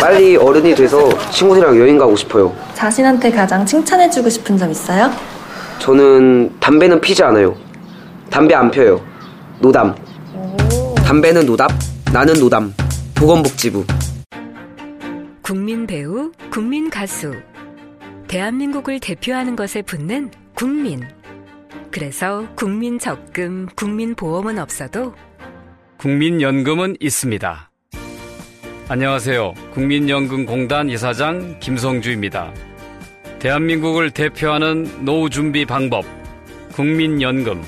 빨리 어른이 돼서 친구들이랑 여행 가고 싶어요. 자신한테 가장 칭찬해주고 싶은 점 있어요? 저는 담배는 피지 않아요. 담배 안 펴요. 노담. 담배는 노답, 나는 노담. 보건복지부. 국민 배우, 국민 가수. 대한민국을 대표하는 것에 붙는 국민. 그래서 국민 적금, 국민 보험은 없어도 국민연금은 있습니다. 안녕하세요. 국민연금공단 이사장 김성주입니다. 대한민국을 대표하는 노후 준비 방법, 국민연금.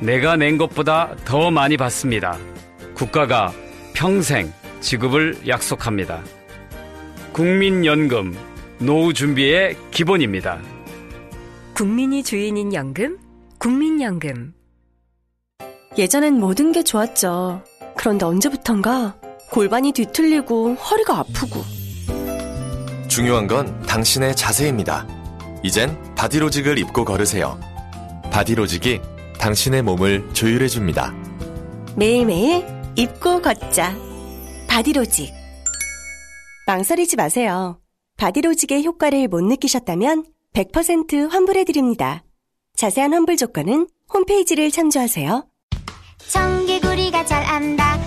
내가 낸 것보다 더 많이 받습니다. 국가가 평생 지급을 약속합니다. 국민연금, 노후 준비의 기본입니다. 국민이 주인인 연금, 국민연금. 예전엔 모든 게 좋았죠. 그런데 언제부턴가 골반이 뒤틀리고 허리가 아프고 중요한 건 당신의 자세입니다. 이젠 바디로직을 입고 걸으세요. 바디로직이 당신의 몸을 조율해줍니다. 매일매일 입고 걷자. 바디로직. 망설이지 마세요. 바디로직의 효과를 못 느끼셨다면 100% 환불해드립니다. 자세한 환불 조건은 홈페이지를 참조하세요. 청개구리가 잘 안다.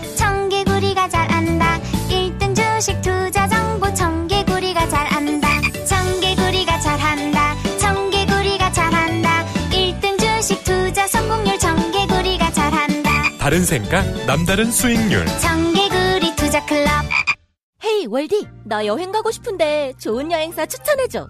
주식 투자 정보 청개구리가 잘 안다. 청개구리가 잘 한다. 청개구리가 잘 한다. 1등 주식 투자 성공률 청개구리가 잘 한다. 다른 생각, 남다른 수익률. 청개구리 투자 클럽. Hey 월디 나 여행 가고 싶은데 좋은 여행사 추천해줘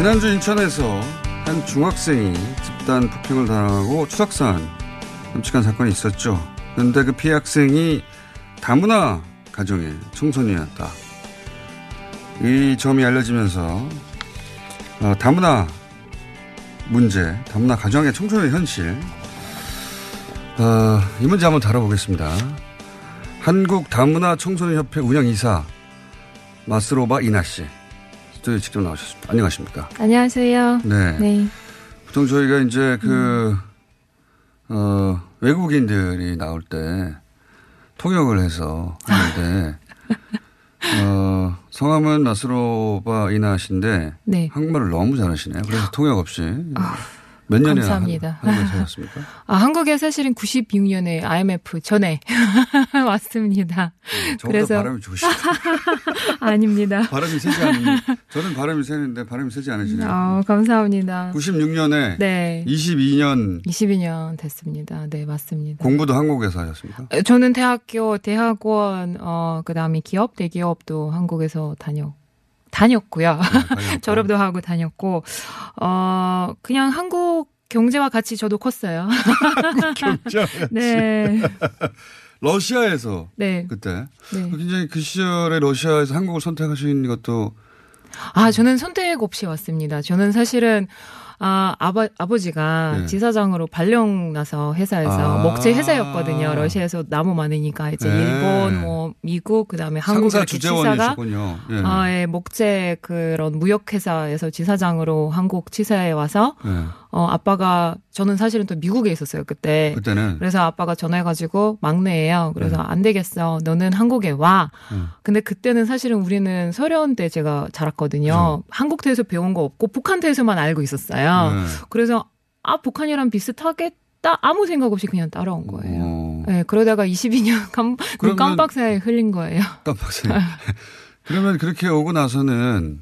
지난주 인천에서 한 중학생이 집단 폭행을 당하고 추락산 끔찍한 사건이 있었죠. 그런데 그 피해 학생이 다문화 가정의 청소년이었다. 이 점이 알려지면서 어, 다문화 문제, 다문화 가정의 청소년 현실 어, 이 문제 한번 다뤄보겠습니다. 한국 다문화 청소년 협회 운영 이사 마스로바 이나 씨. 스튜디오에 직접 나오셨습니다. 안녕하십니까. 안녕하세요. 네. 네. 보통 저희가 이제 그, 어, 외국인들이 나올 때 통역을 해서 하는데, 어, 성함은 나스로바 이나 씨인데, 네. 한국말을 너무 잘하시네요. 그래서 통역 없이. 몇 년이나 감사합니다. 한국에 사셨습니까? 아, 한국에 사실은 96년에 IMF 전에 왔습니다. 저보다 그래서 바람이 좋으시죠. 아닙니다. 바람이 세지 않은, 저는 바람이 새는데 바람이 세지 않으시네요. 아, 감사합니다. 96년에 네. 22년 22년 됐습니다. 네, 맞습니다. 공부도 한국에서 하셨습니까? 저는 대학교, 대학원, 어, 그 다음에 기업, 대기업도 한국에서 다녀, 다녔고요. 졸업도 하고 다녔고, 어, 그냥 한국 경제와 같이 저도 컸어요. 경제와 네. 러시아에서 네. 그때 네. 굉장히 그 시절에 러시아에서 한국을 선택하신 것도 아, 저는 선택 없이 왔습니다. 저는 사실은 아, 아버, 아버지가 네. 지사장으로 발령 나서 회사에서 아. 목재 회사였거든요. 러시아에서 나무 많으니까 이제 네. 일본, 뭐 미국, 그다음에 한국 이렇게 지사가. 예. 아, 예, 목재 그런 무역 회사에서 지사장으로 한국 지사에 와서 예. 어, 아빠가 저는 사실은 또 미국에 있었어요, 그때. 그때는 그래서 아빠가 전화해가지고 막내예요. 그래서 네. 안 되겠어. 너는 한국에 와. 음. 근데 그때는 사실은 우리는 소련 때 제가 자랐거든요. 한국대에서 배운 거 없고 북한대에서만 알고 있었어요. 네. 그래서 아 북한이랑 비슷하겠다 아무 생각 없이 그냥 따라온 거예요. 어. 네, 그러다가 22년 깜, 그러면- 깜빡 사이에 흘린 거예요. 깜빡 사이. 그러면 그렇게 오고 나서는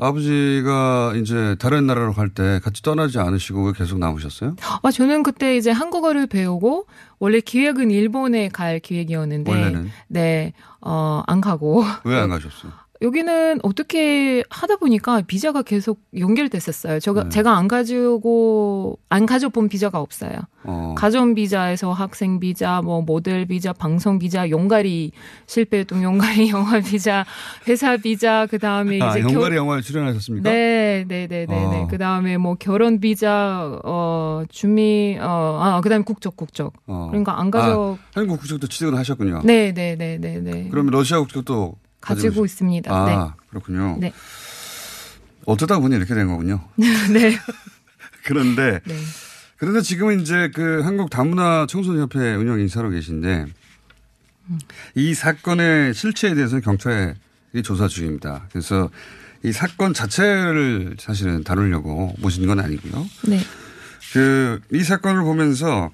아버지가 이제 다른 나라로 갈 때 같이 떠나지 않으시고 왜 계속 남으셨어요? 아, 저는 그때 이제 한국어를 배우고 원래 기획은 일본에 갈 기획이었는데 원래는? 네, 어, 안 가고 왜 안 가셨어요? 여기는 어떻게 하다 보니까 비자가 계속 연결됐었어요. 제가, 네. 제가 안 가지고, 안 가져본 비자가 없어요. 어. 가전 비자에서 학생 비자, 뭐 모델 비자, 방송 비자, 용가리 실패동 용가리 영화 비자, 회사 비자, 그 다음에 아, 이제 겨- 영가리 영화에 출연하셨습니까? 네, 네, 네, 네, 네. 어. 그 다음에 뭐 결혼 비자, 어, 주미, 어, 아, 그 다음에 국적, 국적. 어. 그러니까 안 가져. 아, 한국 국적도 취득을 하셨군요. 네, 네, 네, 네, 네. 그러면 러시아 국적도 가지고 있습니다. 아, 그렇군요. 네. 어쩌다 보니 이렇게 된 거군요. 네. 그런데 네. 그런데 지금은 이제 그 한국 다문화 청소년협회 운영 인사로 계신데 이 사건의 실체에 대해서는 경찰이 조사 중입니다. 그래서 이 사건 자체를 사실은 다루려고 모신 건 아니고요. 네. 그 이 사건을 보면서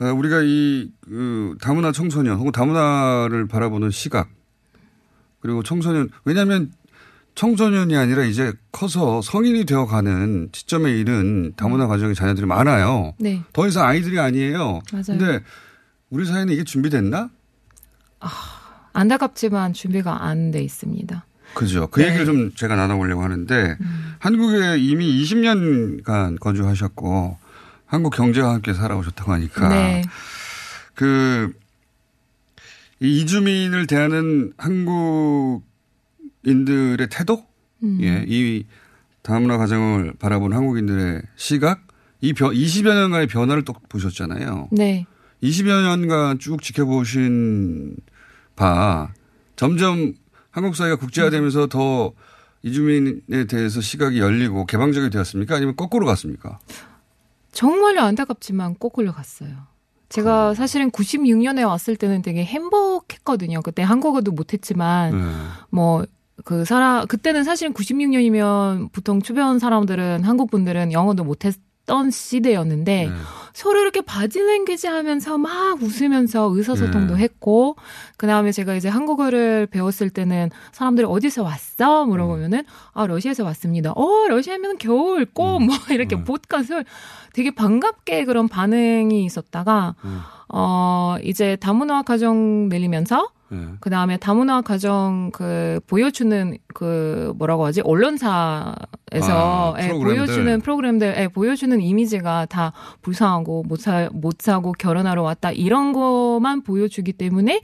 어, 우리가 이 그 다문화 청소년 혹은 다문화를 바라보는 시각 그리고 청소년 왜냐하면 청소년이 아니라 이제 커서 성인이 되어가는 시점에 이른 다문화 가정의 자녀들이 많아요. 네. 더 이상 아이들이 아니에요. 맞아요. 근데 우리 사회는 이게 준비됐나? 안타깝지만 준비가 안 돼 있습니다. 그죠. 그 네. 얘기를 좀 제가 나눠보려고 하는데 한국에 이미 20년간 거주하셨고 한국 경제와 함께 살아오셨다고 하니까 네. 그, 이 이주민을 대하는 한국인들의 태도? 음. 예, 이 다문화 가정을 바라본 한국인들의 시각? 이 변, 20여 년간의 변화를 또 보셨잖아요. 네. 20여 년간 쭉 지켜보신 바 점점 한국 사회가 국제화되면서 더 이주민에 대해서 시각이 열리고 개방적이 되었습니까? 아니면 거꾸로 갔습니까? 정말로 안타깝지만 거꾸로 갔어요. 제가 사실은 96년에 왔을 때는 되게 행복했거든요. 그때 한국어도 못했지만 네. 뭐그 사람 그때는 사실 96년이면 보통 주변 사람들은 한국 분들은 영어도 못했던 시대였는데 네. 서로 이렇게 바디 랭귀지 하면서 막 웃으면서 의사소통도 네. 했고 그다음에 제가 이제 한국어를 배웠을 때는 사람들이 어디서 왔어? 물어보면은 아 러시아에서 왔습니다. 어 러시아면 겨울 꽃뭐 이렇게 봇가을 되게 반갑게 그런 반응이 있었다가 어 이제 다문화 가정 늘리면서 네. 그 다음에 다문화 가정 그 보여주는 그 뭐라고 하지 언론사에서 아, 예. 보여주는 프로그램들 예, 보여주는 이미지가 다 불쌍하고 못, 사, 못 사고 결혼하러 왔다 이런 거만 보여주기 때문에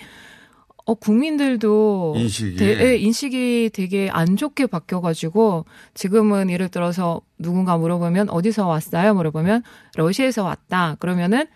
어 국민들도 인식이. 대- 예, 인식이 되게 안 좋게 바뀌어가지고 지금은 예를 들어서 누군가 물어보면 어디서 왔어요 물어보면 러시아에서 왔다 그러면은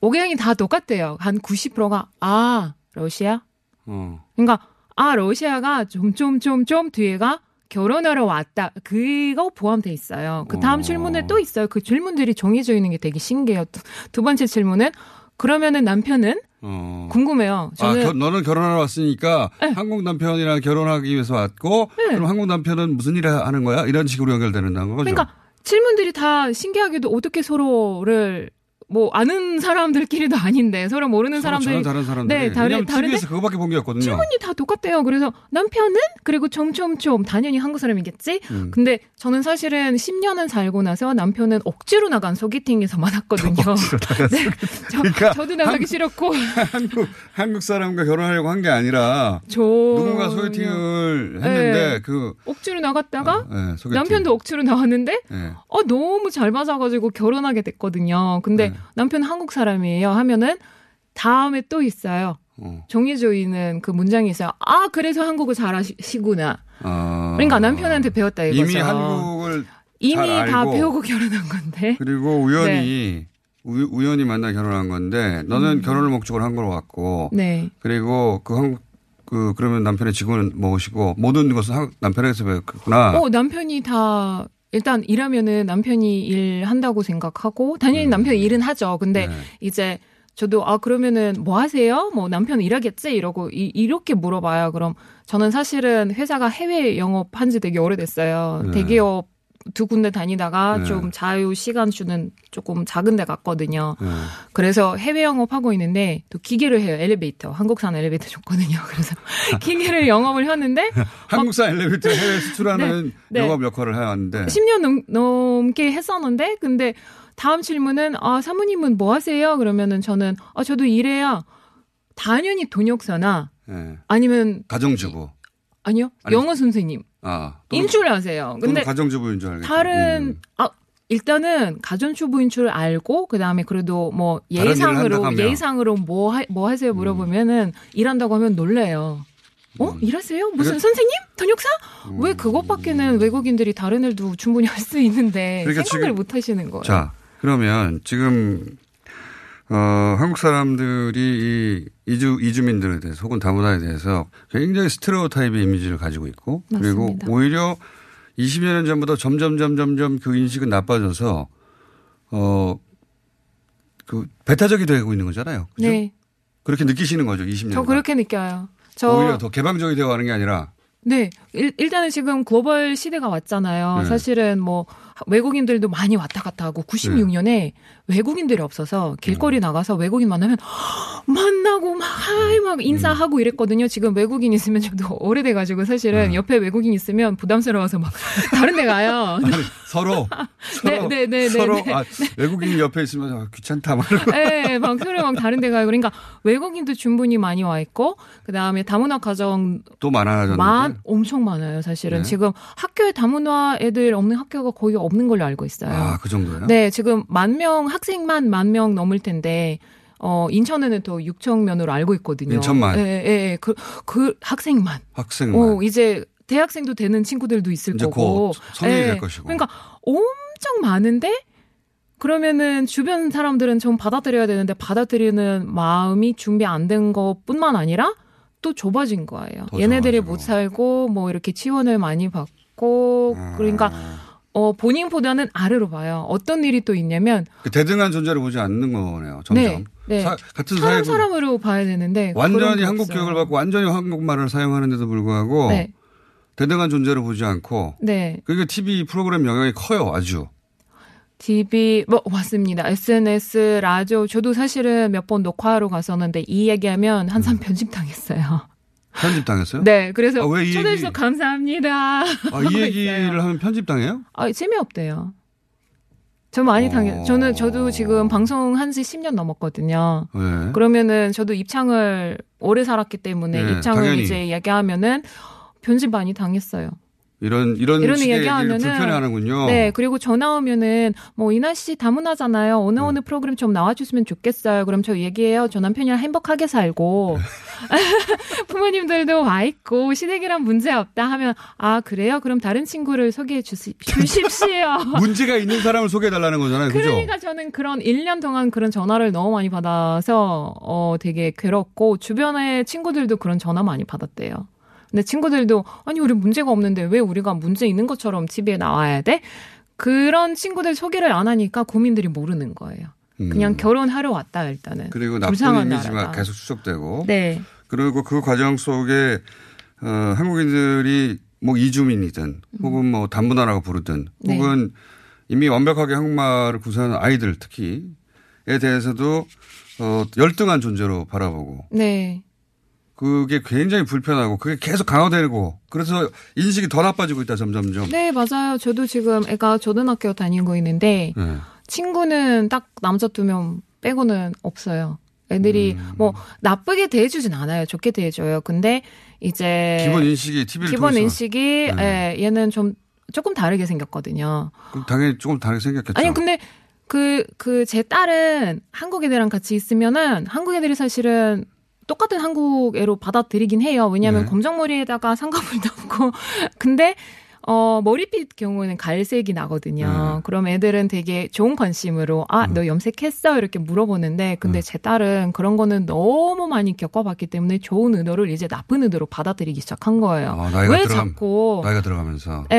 오경이 다 똑같대요 한 90%가 아 러시아 어. 그러니까 아 러시아가 좀 좀 좀 좀 뒤에가 결혼하러 왔다 그거 포함돼 있어요. 그 다음 어. 질문에 또 있어요. 그 질문들이 정해져 있는 게 되게 신기해요. 두, 두 번째 질문은 그러면은 남편은 어. 궁금해요. 아, 저는 겨- 너는 결혼하러 왔으니까 한국 남편이랑 결혼하기 위해서 왔고 네. 그럼 한국 남편은 무슨 일을 하는 거야? 이런 식으로 연결되는 거죠. 그러니까 질문들이 다 신기하게도 어떻게 서로를 뭐 아는 사람들끼리도 아닌데 서로 모르는 사람들이 전혀 다른 사람들이. 네 다른 다른데 그거밖에 본 게 없거든요. 질문이 다 똑같대요. 그래서 남편은 그리고 점점점 당연히 한국 사람이겠지. 음. 근데 저는 사실은 10년은 살고 나서 남편은 억지로 나간 소개팅에서 만났거든요. 네, 저, 그러니까 저도 나가기 한- 싫었고 한국 한국 사람과 결혼하려고 한 게 아니라 저 누군가 소개팅을 했는데 네. 그 억지로 나갔다가 네, 소개팅. 남편도 억지로 나왔는데 네. 어 너무 잘 맞아가지고 결혼하게 됐거든요. 근데 네. 남편 한국 사람이에요. 하면은 다음에 또 있어요. 어. 정해져 있는 그 문장이 있어요. 아 그래서 한국어 잘하시구나. 아. 그러니까 남편한테 배웠다 이거죠. 이미 한국을 이미 잘다 알고 배우고 결혼한 건데. 그리고 우연히 우, 연히 만나 결혼한 건데 너는 결혼을 목적으로 한국으로 왔고 네. 그리고 그 한국 그 그러면 남편의 직원을 모시고 모든 것은 한- 남편에게서 배웠구나. 어 남편이 다 일단 일하면은 남편이 일한다고 생각하고 당연히 남편 이 일은 하죠. 근데 네. 이제 저도 아 그러면은 뭐 하세요? 뭐 남편 일하겠지 이러고 이, 이렇게 물어봐요. 그럼 저는 사실은 회사가 해외 영업한 지 되게 오래됐어요. 네. 대기업 두 군데 다니다가 네. 좀 자유 시간 주는 조금 작은 데 갔거든요. 네. 그래서 해외 영업하고 있는데 또 기계를 해요. 엘리베이터. 한국산 엘리베이터 좋거든요. 그래서 기계를 영업을 하는데 한국산 엘리베이터 해외 수출하는 네, 네. 영업 역할을 해왔는데 10년 넘, 넘게 했었는데 근데 다음 질문은 아 사모님은 뭐 하세요? 그러면은 저는 아 저도 일해야 당연히 돈역사나 예. 아니면 가정주부. 아니요 아니, 영어 선생님 아, 인출하세요. 근데 가정주부인 줄 알겠죠. 다른 음. 아 일단은 가전주부인 줄 알고 그 다음에 그래도 뭐 예상으로. 예상으로 뭐, 하, 뭐 하세요 물어보면은 일한다고 하면 놀래요. 어? 일하세요? 무슨 그러니까- 선생님? 통역사? 왜 그것밖에는 외국인들이 다른 일도 충분히 할 수 있는데 그러니까 생각을 지금- 못 하시는 거예요. 자, 그러면 지금 어, 한국 사람들이 이 이주 이주민들에 대해서 혹은 다문화에 대해서 굉장히 스테레오 타입의 이미지를 가지고 있고 그리고 맞습니다. 오히려 20여 년 전보다 점점 점점 점 그 인식은 나빠져서 어 그 배타적이 되고 있는 거잖아요. 그죠? 네. 그렇게 느끼시는 거죠, 20년. 저 그렇게 느껴요. 저 오히려 더 개방적이 되어 가는 게 아니라 네. 일, 일단은 지금 글로벌 시대가 왔잖아요. 네. 사실은 뭐 외국인들도 많이 왔다 갔다 하고 96년에 외국인들이 없어서 길거리 나가서 외국인 만나면 만나고 막 하이 막 인사하고 이랬거든요. 지금 외국인 있으면 저도 오래돼 가지고 사실은 옆에 외국인 있으면 부담스러워서 막 다른 데 가요. 아니, 서로 서로 네, 네, 네, 서로 네, 아, 외국인 옆에 있으면 아, 귀찮다 말고 네, 막 서로 막 다른 데 가요. 그러니까 외국인도 충분히 많이 와 있고 그다음에 다문화 가정 또 많아졌는데 만 엄청 많아요, 사실은. 네. 지금 학교에 다문화 애들 없는 학교가 거의 없는 걸로 알고 있어요. 아, 그 정도요? 네, 지금 만 명, 학생만 만 명 넘을 텐데, 어, 인천에는 또 6천 명으로 알고 있거든요. 인천만? 예, 예, 예. 그, 그 학생만. 학생만 어, 이제 대학생도 되는 친구들도 있을 거고. 곧 성인이 예. 될 것이고. 그러니까 엄청 많은데, 그러면은 주변 사람들은 좀 받아들여야 되는데 받아들이는 마음이 준비 안 된 것뿐만 아니라 또 좁아진 거예요. 더 얘네들이 못 살고 뭐 이렇게 지원을 많이 받고 그러니까 어 본인보다는 아래로 봐요. 어떤 일이 또 있냐면 그 대등한 존재를 보지 않는 거네요. 점점 네, 네. 사- 같은 사람 사람으로 봐야 되는데 완전히 게 한국 없어요. 교육을 받고 완전히 한국말을 사용하는데도 불구하고 네. 대등한 존재를 보지 않고 네. 그게 TV 프로그램 영향이 커요 아주. TV 뭐 맞습니다. SNS, 라디오 저도 사실은 몇 번 녹화하러 갔었는데 이 얘기하면 항상 편집 당했어요. 편집당했어요? 네, 그래서 아, 왜이 초대해 얘기- 주셔서 감사합니다. 아, 이 있어요. 얘기를 하면 편집당해요? 아, 재미없대요. 저 많이 당해. 저는 저도 지금 방송한 지 10년 넘었거든요. 네. 그러면은 저도 입창을 오래 살았기 때문에 네, 입창을 당연히. 이제 얘기하면은 편집 많이 당했어요. 이런 이런 이런 얘기를 얘기하면은 불편해하는군요. 네, 그리고 전화 오면은 뭐 이나 씨 다문화잖아요. 어느 네. 어느 프로그램 좀 나와주시면 좋겠어요. 그럼 저 얘기해요. 저 남편이랑 행복하게 살고 부모님들도 와 있고 시댁이랑 문제 없다 하면 아 그래요? 그럼 다른 친구를 소개해 주시, 주십시오. 문제가 있는 사람을 소개해 달라는 거잖아요. 그죠? 그러니까 저는 그런 1년 동안 그런 전화를 너무 많이 받아서 어 되게 괴롭고 주변에 친구들도 그런 전화 많이 받았대요. 근데 친구들도 아니 우리 문제가 없는데 왜 우리가 문제 있는 것처럼 TV에 나와야 돼? 그런 친구들 소개를 안 하니까 고민들이 모르는 거예요. 그냥 결혼하러 왔다 일단은. 그리고 나쁜 나라다. 계속 추적되고. 네. 그리고 그 과정 속에 어, 한국인들이 뭐 이주민이든 혹은 뭐 단문화라고 부르든 네. 혹은 이미 완벽하게 한국말을 구사하는 아이들 특히에 대해서도 어, 열등한 존재로 바라보고 네. 그게 굉장히 불편하고 그게 계속 강화되고 그래서 인식이 더 나빠지고 있다 점점점. 네, 맞아요. 저도 지금 애가 초등학교 다니고 있는데 네. 친구는 딱 남자 두 명 빼고는 없어요. 애들이 음. 뭐 나쁘게 대해주진 않아요. 좋게 대해줘요. 근데 이제 기본 인식이 TV를 기본 통해서. 인식이 네. 예, 얘는 좀 조금 다르게 생겼거든요. 그럼 당연히 조금 다르게 생겼겠죠. 아니 근데 그 그 제 딸은 한국 애들이랑 같이 있으면은 한국 애들이 사실은 똑같은 한국 애로 받아들이긴 해요. 왜냐하면 네. 검정머리에다가 쌍꺼풀도 없고 근데 어 머리빛 경우에는 갈색이 나거든요. 네. 그럼 애들은 되게 좋은 관심으로 아 음. 너 염색했어 이렇게 물어보는데 근데 제 딸은 그런 거는 너무 많이 겪어봤기 때문에 좋은 의도를 이제 나쁜 의도로 받아들이기 시작한 거예요. 아, 나이가 왜 들어감- 자꾸 나이가 들어가면서 예,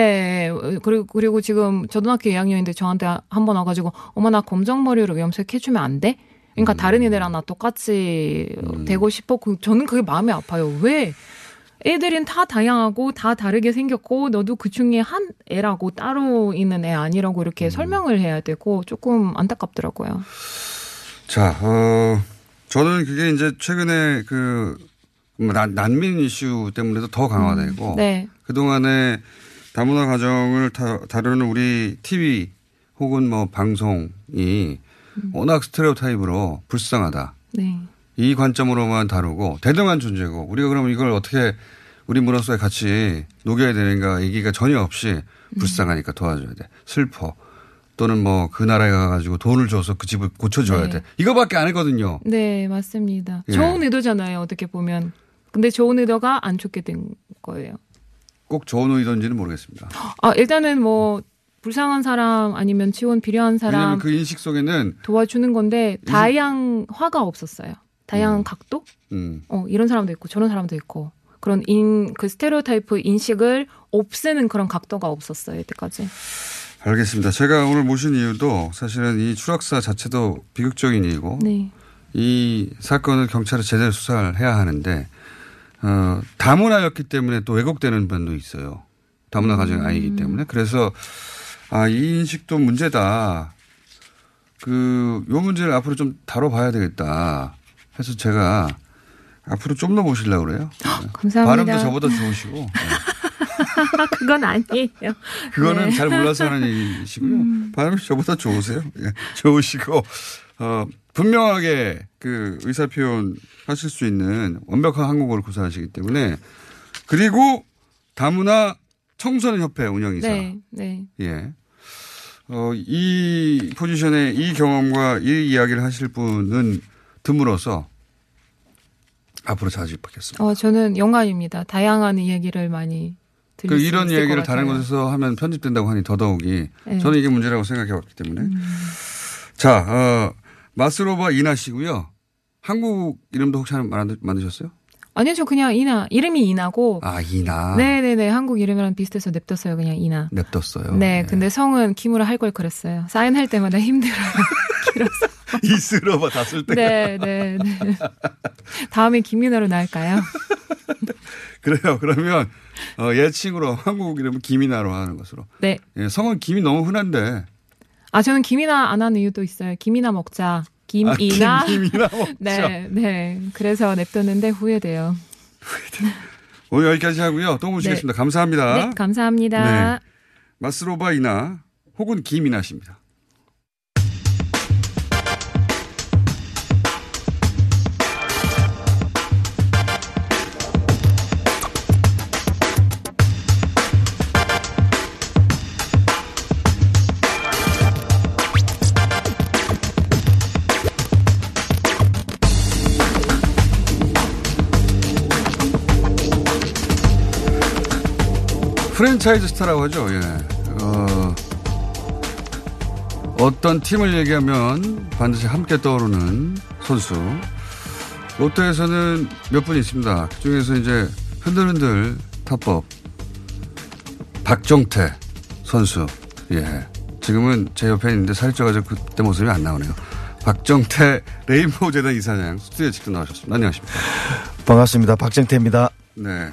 예. 그리고, 그리고 지금 초등학교 2학년인데 저한테 한 번 와가지고, 어머, 나 검정머리로 염색해주면 안 돼? 그러니까 음. 다른 애들랑 나 똑같이 되고 싶어. 그, 저는 그게 마음이 아파요. 왜? 애들은 다 다양하고 다 다르게 생겼고 너도 그 중에 한 애라고 따로 있는 애 아니라고 이렇게 설명을 해야 되고 조금 안타깝더라고요. 자, 어, 저는 그게 이제 최근에 그 난, 난민 이슈 때문에도 더 강화되고 네. 그동안에 다문화 가정을 다, 다루는 우리 TV 혹은 뭐 방송이 워낙 스테레오 타입으로 불쌍하다. 네. 이 관점으로만 다루고 대등한 존재고 우리가 그러면 이걸 어떻게 우리 문화속에 같이 녹여야 되는가 얘기가 전혀 없이 불쌍하니까 도와줘야 돼. 슬퍼. 또는 뭐 그 나라에 가가지고 돈을 줘서 그 집을 고쳐줘야 네. 돼. 이거밖에 안 했거든요. 네, 맞습니다. 예. 좋은 의도잖아요, 어떻게 보면. 근데 좋은 의도가 안 좋게 된 거예요. 꼭 좋은 의도인지는 모르겠습니다. 아, 일단은 뭐, 불쌍한 사람 아니면 지원 필요한 사람 그 인식 속에는 도와주는 건데, 다양화가 없었어요. 다양한 각도? 음, 어, 이런 사람도 있고, 저런 사람도 있고. 그런 인, 그 스테레오타이프 인식을 없애는 그런 각도가 없었어요, 이때까지. 알겠습니다. 제가 오늘 모신 이유도 사실은 이 추락사 자체도 비극적인 일이고 네. 이 사건을 경찰이 제대로 수사를 해야 하는데 어, 다문화였기 때문에 또 왜곡되는 면도 있어요. 다문화 가정이 아니기 때문에 그래서 아, 이 인식도 문제다. 그, 요 문제를 앞으로 좀 다뤄봐야 되겠다. 해서 제가 앞으로 좀 더 모시려고 그래요. 감사합니다. 발음도 저보다 좋으시고. 네. 그건 아니에요. 그거는 네. 잘 몰라서 하는 얘기시고요. 발음이 저보다 좋으세요. 예, 좋으시고, 어, 분명하게 그 의사 표현 하실 수 있는 완벽한 한국어를 구사하시기 때문에 그리고 다문화 청소년 협회 운영이사. 네, 네. 예. 어, 이 포지션에 이 경험과 이 이야기를 하실 분은 드물어서 앞으로 자주 뵙겠습니다. 어, 저는 영광입니다. 다양한 이야기를 많이 들을 그수 이런 것 다른. 곳에서 하면 편집된다고 하니 더더욱이 네. 음. 저는 이게 문제라고 생각해 왔기 때문에. 자, 어, 마스로바 이나 씨고요. 한국 이름도 혹시 하나 만드- 만드셨어요? 아니요, 저 그냥 이나 이름이 이나고. 아, 이나. 네네네 한국 이름이랑 비슷해서 냅뒀어요 그냥 이나. 냅뒀어요. 네, 근데 성은 김으로 할걸 그랬어요. 사인할 때마다 힘들어요. 이스로바 다쓸 때가. 네, 네, 네. 다음에 김민아로 나을까요? 그래요. 그러면 어, 예칭으로 한국 이름은 김이나로 하는 것으로. 네. 예, 성은 김이 너무 흔한데. 아 저는 김이나 안 하는 이유도 있어요. 김이나 먹자. 김이나. 아, 김, 김이나. 네, 네. 그래서 냅뒀는데 후회돼요. 오늘 여기까지 하고요. 또 모시겠습니다. 감사합니다. 네, 감사합니다. 네. 마스로바 이나 혹은 김이나 씨입니다. 프랜차이즈 스타라고 하죠. 예. 어, 어떤 팀을 얘기하면 반드시 함께 떠오르는 선수. 롯데에서는 몇 분 있습니다. 그 중에서 이제 흔들흔들 탑법. 박정태 선수. 예. 지금은 제 옆에 있는데 살이 쪄가지고 그때 모습이 안 나오네요. 박정태 레인보우 재단 이사장 스튜디오에 직접 나오셨습니다. 안녕하십니까. 반갑습니다. 박정태입니다. 네.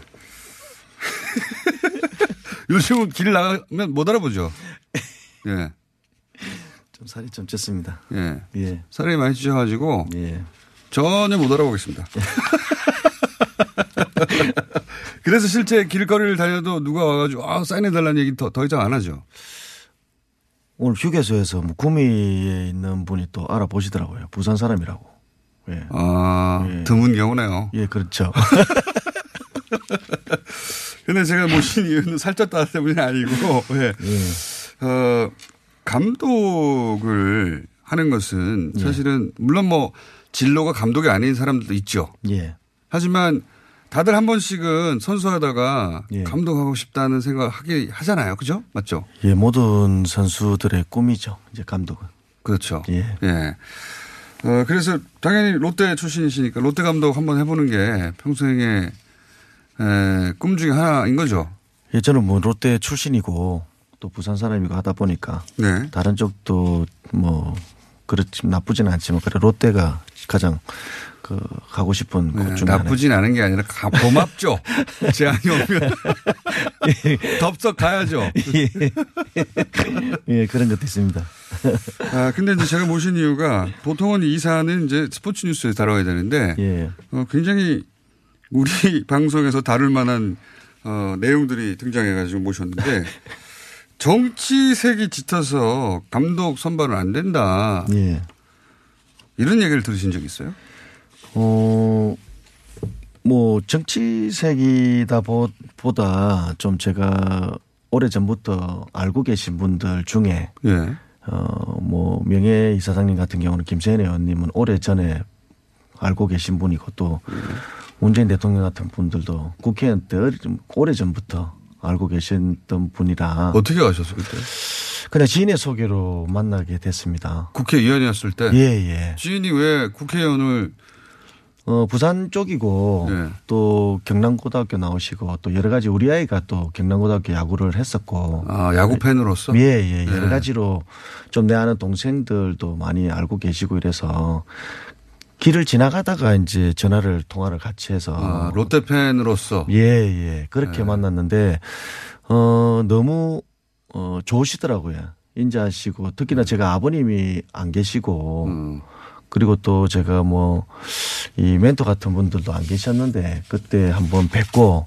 요즘은 길 나가면 못 알아보죠. 예. 좀 살이 좀 쪘습니다. 예. 예. 살이 많이 찌셔가지고. 예. 전혀 못 알아보겠습니다. 그래서 실제 길거리를 다녀도 누가 와가지고 아, 사인해달라는 얘기 더, 더 이상 안 하죠. 오늘 휴게소에서 뭐 구미에 있는 분이 또 알아보시더라고요. 부산 사람이라고. 예. 아, 예. 드문 경우네요. 예, 그렇죠. 근데 제가 모신 이유는 살쪘다 때문이 아니고, 예. 어, 감독을 하는 것은 사실은, 물론 뭐, 진로가 감독이 아닌 사람들도 있죠. 예. 하지만 다들 한 번씩은 선수하다가 예. 감독하고 싶다는 생각 하게 하잖아요. 그죠? 맞죠? 예, 모든 선수들의 꿈이죠. 이제 감독은. 그렇죠. 예. 예. 어, 그래서 당연히 롯데 출신이시니까 롯데 감독 한번 해보는 게 평생의 에, 꿈 중에 하나인 거죠. 예, 저는 뭐 롯데 출신이고 또 부산 사람이고 하다 보니까 네. 다른 쪽도 뭐 그렇지 나쁘지는 않지만 그래 롯데가 가장 그 가고 싶은 네, 곳 중에 나쁘진 않은 게 아니라 가, 고맙죠. 제안이 오면 덥석 가야죠. 예, 그런 것도 있습니다. 아, 근데 이제 제가 모신 이유가 보통은 이 사안은 이제 스포츠 뉴스에 다뤄야 되는데 예. 어, 굉장히 우리 방송에서 다룰 만한 어, 내용들이 등장해가지고 모셨는데 정치색이 짙어서 감독 선발은 안 된다. 예. 이런 얘기를 들으신 적 있어요? 어, 뭐, 정치색이다 보- 보다 좀 제가 오래 전부터 알고 계신 분들 중에, 예. 어, 뭐, 명예 이사장님 같은 경우는 김세현 의원님은 오래 전에 알고 계신 분이고 또 문재인 대통령 같은 분들도 국회의원 때 오래 전부터 알고 계셨던 분이라. 어떻게 아셨어요, 그때? 그냥 지인의 소개로 만나게 됐습니다. 국회의원이었을 때? 예, 예. 지인이 왜 국회의원을 어, 부산 쪽이고 네. 또 경남고등학교 나오시고 또 여러 가지 우리 아이가 또 경남고등학교 야구를 했었고. 아, 야구 팬으로서? 예, 예. 여러 네. 가지로 좀 내 아는 동생들도 많이 알고 계시고 이래서 길을 지나가다가 이제 전화를 통화를 같이 해서 아, 롯데 팬으로서 예, 예. 그렇게 네. 만났는데 어 너무 어 좋으시더라고요. 인자하시고 특히나 제가 아버님이 안 계시고 음. 그리고 또 제가 뭐 이 멘토 같은 분들도 안 계셨는데 그때 한번 뵙고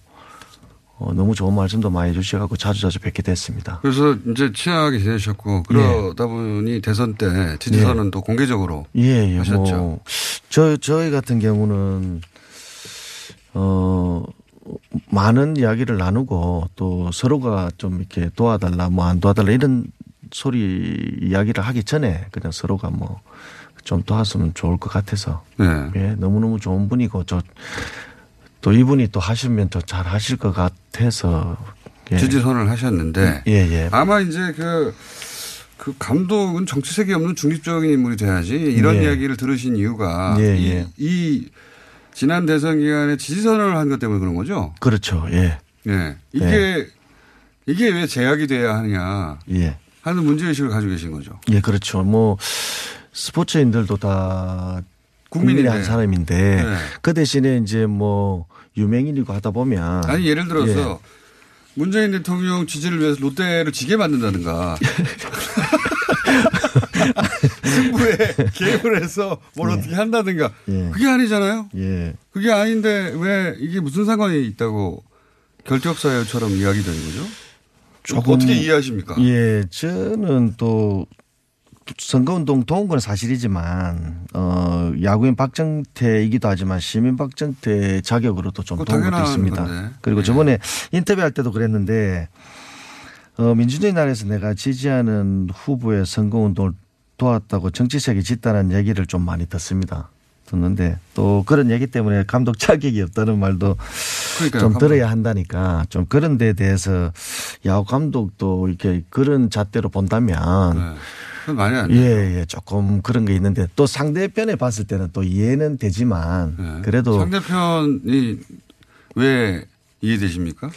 어 너무 좋은 말씀도 많이 해주셔가지고 자주 자주 뵙게 됐습니다. 그래서 이제 친하게 지내셨고 그러다 보니 대선 때 지지선은 또 공개적으로 예, 예. 하셨죠. 뭐, 저, 저희 같은 경우는, 어, 많은 이야기를 나누고 또 서로가 좀 이렇게 도와달라, 뭐 안 도와달라 이런 소리 이야기를 하기 전에 그냥 서로가 뭐 좀 도왔으면 좋을 것 같아서. 네. 예, 너무너무 좋은 분이고 저, 또 이분이 또 하시면 더 잘 하실 것 같아서. 예. 지지선을 하셨는데 예, 예. 아마 이제 그, 그 감독은 정치색이 없는 중립적인 인물이 돼야지 이런 예. 이야기를 들으신 이유가 예, 이, 예. 이 지난 대선 기간에 지지선을 한 것 때문에 그런 거죠. 그렇죠. 예. 예. 이게 이게 왜 제약이 돼야 하느냐 예. 하는 문제의식을 가지고 계신 거죠. 예, 그렇죠. 뭐 스포츠인들도 다 국민의. 한 사람인데 네. 그 대신에 이제 뭐 유명인이고 하다 보면 아니 예를 들어서 예. 문재인 대통령 지지를 위해서 롯데를 지게 만든다든가 승부에 개입을 해서 뭘 어떻게 한다든가 예. 그게 아니잖아요. 예. 그게 아닌데 왜 이게 무슨 상관이 있다고 결격사유처럼 이야기되는 거죠? 조금- 어떻게 이해하십니까? 예, 저는 또 선거운동 도운 건 사실이지만 어 야구인 박정태이기도 하지만 시민 박정태 자격으로도 좀 도운 것도 있습니다. 건데. 그리고 예. 저번에 인터뷰할 때도 그랬는데 어 민주주의 나라에서 내가 지지하는 후보의 선거운동을 도왔다고 정치색이 짙다는 얘기를 좀 많이 듣습니다. 듣는데 또 그런 얘기 때문에 감독 자격이 없다는 말도 그러니까요, 좀 감독. 들어야 한다니까 좀 그런 데 대해서 야구 감독도 이렇게 그런 잣대로 본다면 그 건 말이 안 돼요. 예, 예, 조금 그런 게 있는데 또 상대편에 봤을 때는 또 이해는 되지만 그래도 상대편이 왜 이해되십니까?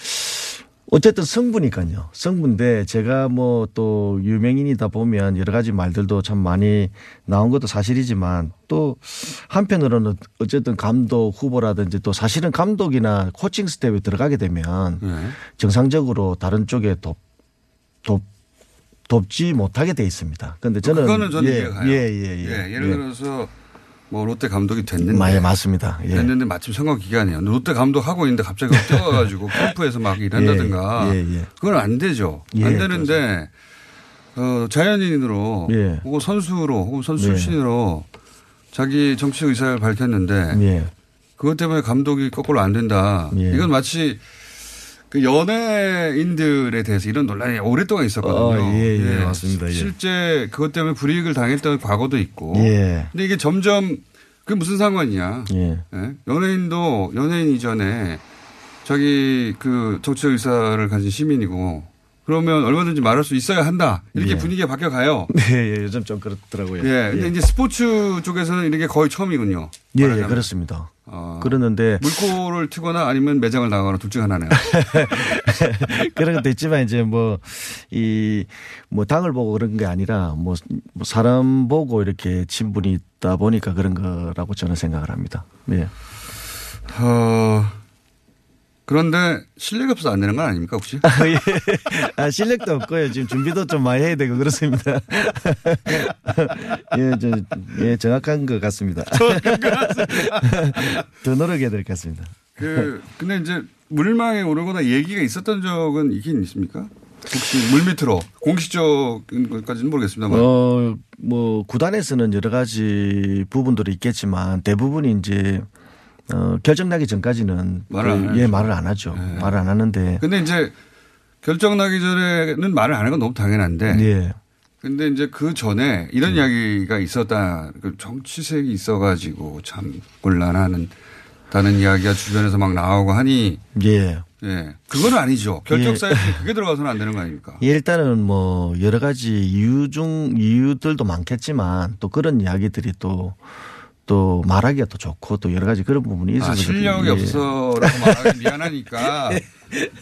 어쨌든 성부니까요. 성부인데 제가 뭐 또 유명인이다 보면 여러 가지 말들도 참 많이 나온 것도 사실이지만 또 한편으로는 어쨌든 감독 후보라든지 또 사실은 감독이나 코칭 스텝에 들어가게 되면 네. 정상적으로 다른 쪽에 돕, 돕, 돕지 못하게 돼 있습니다. 근데 저는 그거는 저는 예, 이해가 가요. 예, 예, 예. 예를 예. 들어서 뭐 롯데 감독이 됐는데 마- 예, 맞습니다. 예. 됐는데 마침 선거 기간이에요. 롯데 감독 하고 있는데 갑자기 뛰어가지고 캠프에서 막 일한다든가 예, 예, 예. 그건 안 되죠. 예, 안 되는데 어, 자연인으로 예. 혹은 선수로 혹은 선수 예. 출신으로 자기 정치 의사를 밝혔는데 예. 그것 때문에 감독이 거꾸로 안 된다. 예. 이건 마치 그 연예인들에 대해서 이런 논란이 오랫동안 있었거든요. 어, 예, 예, 맞습니다. 예. 실제 그것 때문에 불이익을 당했던 과거도 있고. 예. 근데 이게 점점 그게 무슨 상관이냐. 예. 예? 연예인도 연예인 이전에 자기 그 정치 의사를 가진 시민이고 그러면 얼마든지 말할 수 있어야 한다. 이렇게 예. 분위기가 바뀌어가요. 네, 예, 요즘 좀 그렇더라고요. 예. 근데 이제 스포츠 쪽에서는 이런 게 거의 처음이군요. 예, 예. 그렇습니다. 어. 그러는데 물꼬를 트거나 아니면 매장을 나가거나 둘 중 하나네요. 그런 것도 있지만 이제 뭐 이뭐 당을 보고 그런 게 아니라 뭐, 뭐 사람 보고 이렇게 친분이 있다 보니까 그런 거라고 저는 생각을 합니다. 예. 어, 그런데 실력이 없어서 안 되는 건 아닙니까 혹시? 아, 예. 아, 실력도 없고요. 지금 준비도 좀 많이 해야 되고 그렇습니다. 예, 저, 예, 정확한 것 같습니다. 정확한 것 같습니다. 더 노력해야 될 것 같습니다. 그 근데 이제 물망에 오르거나 얘기가 있었던 적은 있긴 있습니까? 혹시 물 밑으로 공식적인 것까지는 모르겠습니다만. 어, 뭐, 구단에서는 여러 가지 부분들이 있겠지만 대부분이 이제 어, 결정나기 전까지는 말을 안 그, 하죠. 예, 말을 안 하죠. 말을 안 하는데. 근데 이제 결정 나기 전에는 말을 안 하는 건 너무 당연한데. 예. 근데 이제 그 전에 이런 이야기가 있었다. 그 정치색이 있어가지고 참 곤란하는 다는 이야기가 주변에서 막 나오고 하니. 예. 예. 그건 아니죠. 결정사에 예. 그게 들어가서는 안 되는 거 아닙니까? 예, 일단은 뭐 여러 가지 이유 중 이유들도 많겠지만 또 그런 이야기들이 또 또 말하기가 또 좋고 또 여러 가지 그런 부분이 있어서 아, 실력이 예. 없어라고 말하기 미안하니까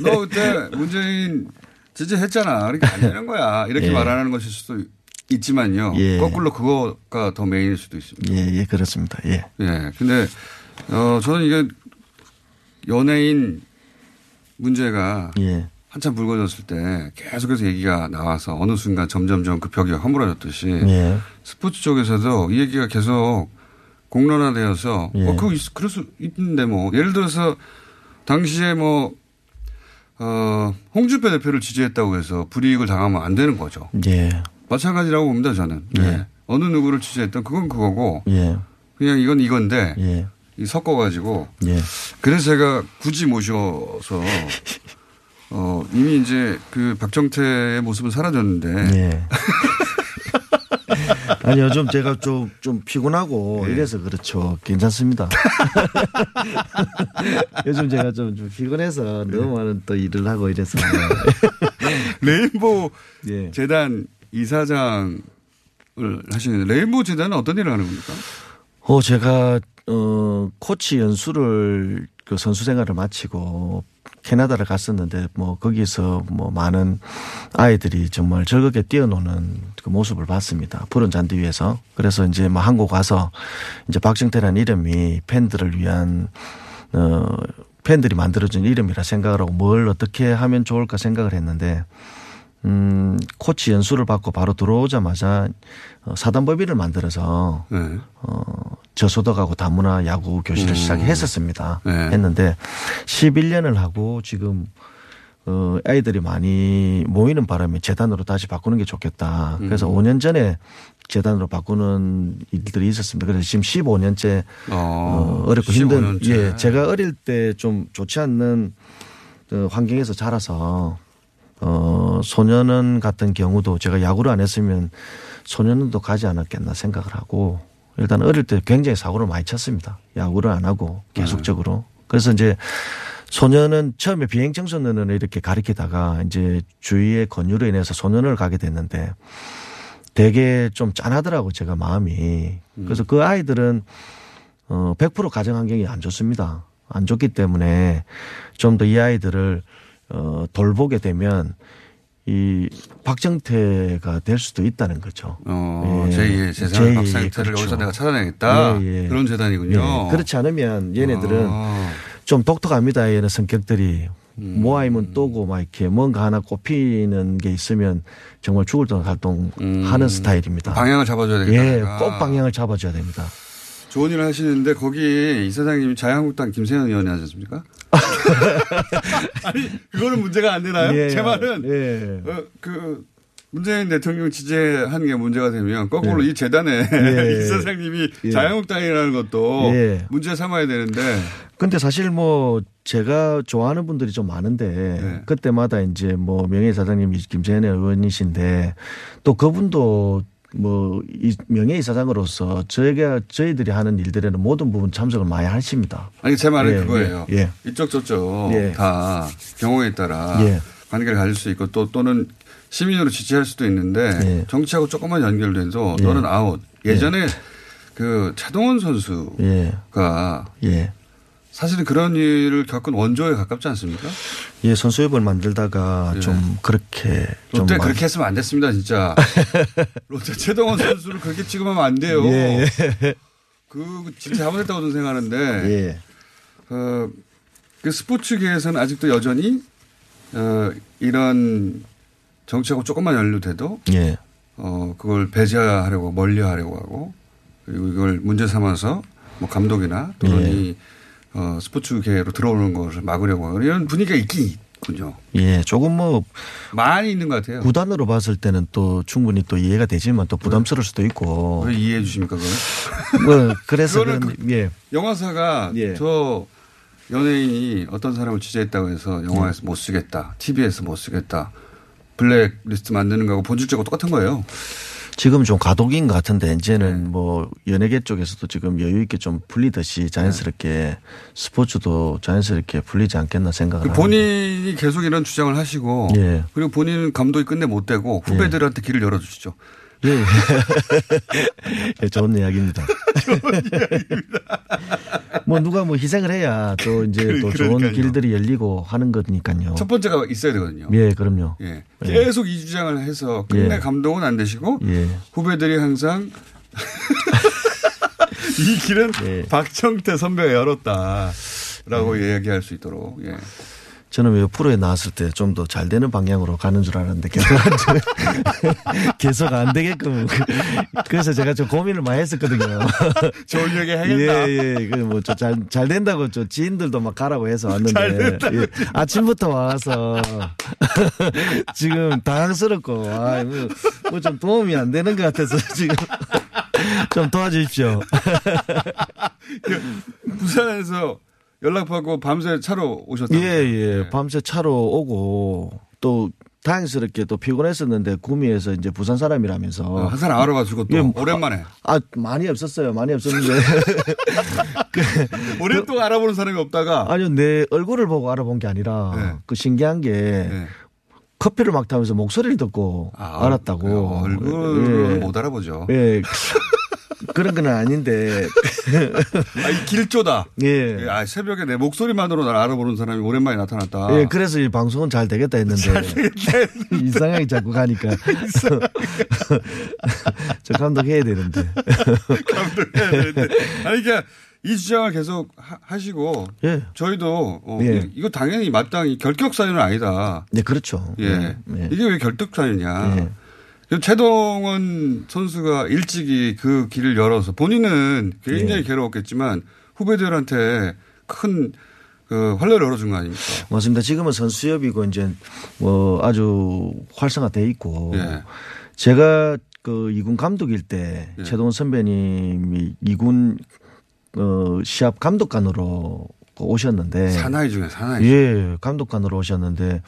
너 그때 문재인 지지했잖아. 이렇게 안 되는 거야. 이렇게 예. 말하는 것일 수도 있지만요. 예. 거꾸로 그거가 더 메인일 수도 있습니다. 예, 예, 그렇습니다. 예. 예. 근데 어 저는 이게 연예인 문제가 예. 한참 불거졌을 때 계속해서 얘기가 나와서 어느 순간 점점점 그 벽이 허물어졌듯이 예. 스포츠 쪽에서도 이 얘기가 계속 공론화되어서 예. 어, 그거 있- 그럴 수 있는데 뭐 예를 들어서 당시에 뭐 어, 홍준표 대표를 지지했다고 해서 불이익을 당하면 안 되는 거죠. 예. 마찬가지라고 봅니다 저는. 예. 네. 어느 누구를 지지했던 그건 그거고 예. 그냥 이건 이건데 예. 이 섞어가지고 예. 그래서 제가 굳이 모셔서 어, 이미 이제 그 박정태의 모습은 사라졌는데 예. 아니 요즘 제가 좀, 좀 피곤하고 예. 이래서 그렇죠. 괜찮습니다. 요즘 제가 좀, 좀 피곤해서 너무 많은 또 일을 하고 이래서. 레인보우 예. 재단 이사장을 하시는데 레인보우 재단은 어떤 일을 하는 겁니까? 어, 제가, 어, 코치 연수를 그 선수 생활을 마치고 캐나다를 갔었는데 뭐 거기서 뭐 많은 아이들이 정말 즐겁게 뛰어노는 그 모습을 봤습니다. 푸른 잔디 위에서. 그래서 이제 뭐 한국 와서 이제 박정태라는 이름이 팬들을 위한 어, 팬들이 만들어준 이름이라 생각을 하고 뭘 어떻게 하면 좋을까 생각을 했는데 음, 코치 연수를 받고 바로 들어오자마자 어, 사단법인을 만들어서 네. 어, 저소득하고 다문화 야구 교실을 음. 시작했었습니다. 네. 했는데 11년을 하고 지금 어, 아이들이 많이 모이는 바람에 재단으로 다시 바꾸는 게 좋겠다. 그래서 음. 5년 전에 재단으로 바꾸는 일들이 있었습니다. 그래서 지금 15년째 어, 어렵고 힘든 15년째. 예, 제가 어릴 때 좀 좋지 않는 어, 환경에서 자라서 어, 소년원 같은 경우도 제가 야구를 안 했으면 소년원도 가지 않았겠나 생각을 하고 일단 어릴 때 굉장히 사고를 많이 쳤습니다. 야구를 안 하고 계속적으로. 그래서 이제 소년은 처음에 비행 청소년을 이렇게 가리키다가 이제 주위의 권유로 인해서 소년을 가게 됐는데 되게 좀 짠하더라고 제가 마음이. 그래서 그 아이들은 어, 100% 가정 환경이 안 좋습니다. 안 좋기 때문에 좀 더 이 아이들을 어, 돌보게 되면 이 박정태가 될 수도 있다는 거죠. 어, 예. 제2의 재산을 제2의 박상태를 그렇죠. 여기서 내가 찾아내겠다. 예, 예. 그런 재단이군요. 예. 그렇지 않으면 얘네들은 아. 좀 독특합니다. 얘네 성격들이 음. 모아이면 또고 막 이렇게 뭔가 하나 꼽히는 게 있으면 정말 죽을 돈 활동하는 스타일입니다. 음. 방향을 잡아줘야 되겠다. 예, 내가. 꼭 방향을 잡아줘야 됩니다. 좋은 일을 하시는데 거기 이사장님이 자유한국당 김세현 의원이 하지 않습니까? 아니 그거는 문제가 안 되나요? 예, 제 말은 예. 어, 그 문재인 대통령 지지한 게 문제가 되면 거꾸로 예. 이 재단에 예. 이 사장님이 예. 자유한국당이라는 것도 예. 문제 삼아야 되는데 근데 사실 뭐 제가 좋아하는 분들이 좀 많은데 네. 그때마다 이제 뭐 명예이사장님이 김재현 의원이신데 또 그분도 뭐이 명예 이사장으로서 저희가 저희들이 하는 일들에는 모든 부분 참석을 많이 하십니다. 아니 제 말은 예, 그거예요. 예, 예. 이쪽 저쪽 예. 다 경우에 따라 예. 관계를 가질 수 있고 또 또는 시민으로 지지할 수도 있는데 예. 정치하고 조금만 연결돼서 예. 너는 아웃. 예전에 그 차동원 선수가 예. 예. 사실은 그런 일을 겪은 원조에 가깝지 않습니까? 예, 선수협을 만들다가 예. 좀 그렇게 좀 롯데 많이- 그렇게 했으면 안 됐습니다, 진짜. 롯데 최동원 선수를 그렇게 취급하면 안 돼요. 예, 그 진짜 잘못했다고 저는 생각하는데 예. 어, 그 스포츠계에서는 아직도 여전히 어, 이런 정치하고 조금만 연루돼도 예. 어, 그걸 배제하려고 멀리하려고 하고 그리고 이걸 문제 삼아서 뭐 감독이나 또는 예. 이 어, 스포츠계로 들어오는 것을 막으려고 이런 분위기가 있긴 있군요. 예, 조금 뭐 많이 있는 것 같아요. 구단으로 봤을 때는 또 충분히 또 이해가 되지만 또 부담스러울 수도 있고. 왜 이해해 주십니까, 그거는? 뭐 그래서 그런 예. 영화사가 예. 저 연예인이 어떤 사람을 취재했다고 해서 예. 영화에서 못 쓰겠다, TV에서 못 쓰겠다, 블랙리스트 만드는 거하고 본질적으로 똑같은 거예요. 지금 좀 가독인 것 같은데 이제는 뭐 연예계 쪽에서도 지금 여유 있게 좀 풀리듯이 자연스럽게 스포츠도 자연스럽게 풀리지 않겠나 생각을 그 합니다. 본인이 계속 이런 주장을 하시고 예. 그리고 본인은 감독이 끝내 못 되고 후배들한테 길을 열어주시죠. 예. 예, 좋은 이야기입니다. 뭐 누가 뭐 희생을 해야 또 이제 또 좋은 그러니까요. 길들이 열리고 하는 거니까요. 첫 번째가 있어야 되거든요. 예, 그럼요. 예. 예. 계속 이 주장을 해서 끝내 예. 감독은 안 되시고 예. 후배들이 항상 이 길은 예. 박정태 선배가 열었다라고 이야기할 수 있도록. 예. 저는 왜 프로에 나왔을 때 좀 더 잘 되는 방향으로 가는 줄 알았는데 계속 안, 돼- 계속 안 되게끔 그래서 제가 좀 고민을 많이 했었거든요. 좋은 얘기 하겠다. 예, 예. 그뭐잘 잘 된다고 저 지인들도 막 가라고 해서 잘 왔는데 예. 아침부터 와서 지금 당황스럽고 아, 뭐좀 도움이 안 되는 것 같아서 지금 좀 도와주십시오. 부산에서 연락받고 밤새 차로 오셨다. 예, 예. 밤새 차로 오고 또 다행스럽게 또 피곤했었는데 구미에서 이제 부산 사람이라면서 어, 한 사람 알아가지고 또 예, 오랜만에. 아 많이 없었어요. 많이 없었는데 오랫동안 알아보는 사람이 없다가 아니요 내 얼굴을 보고 알아본 게 아니라 네. 그 신기한 게 커피를 막 타면서 목소리를 듣고 아, 알았다고 얼굴은 예. 못 알아보죠. 예. 그런 건 아닌데 아, 이 길조다. 예. 아, 새벽에 내 목소리만으로 날 알아보는 사람이 오랜만에 나타났다. 예, 그래서 이 방송은 잘 되겠다 했는데 이상하게 자꾸 가니까 저 감독 해야 되는데 감독해야 되는데. 아니, 그러니까 이 주장을 계속 하, 시고 예. 저희도 어, 예. 이- 이거 당연히 마땅히 결격 사유는 아니다. 네 그렇죠. 예. 예. 이게 왜 결격 사유냐. 최동원 선수가 일찍이 그 길을 열어서 본인은 굉장히 예. 괴로웠겠지만 후배들한테 큰 그 활로를 열어준 거 아닙니까? 맞습니다. 지금은 선수협이고 이제 뭐 아주 활성화돼 있고 예. 제가 그 이군 감독일 때 예. 최동원 선배님이 이군 어 시합 감독관으로 그 오셨는데 사나이 중에 사나이. 예 감독관으로 오셨는데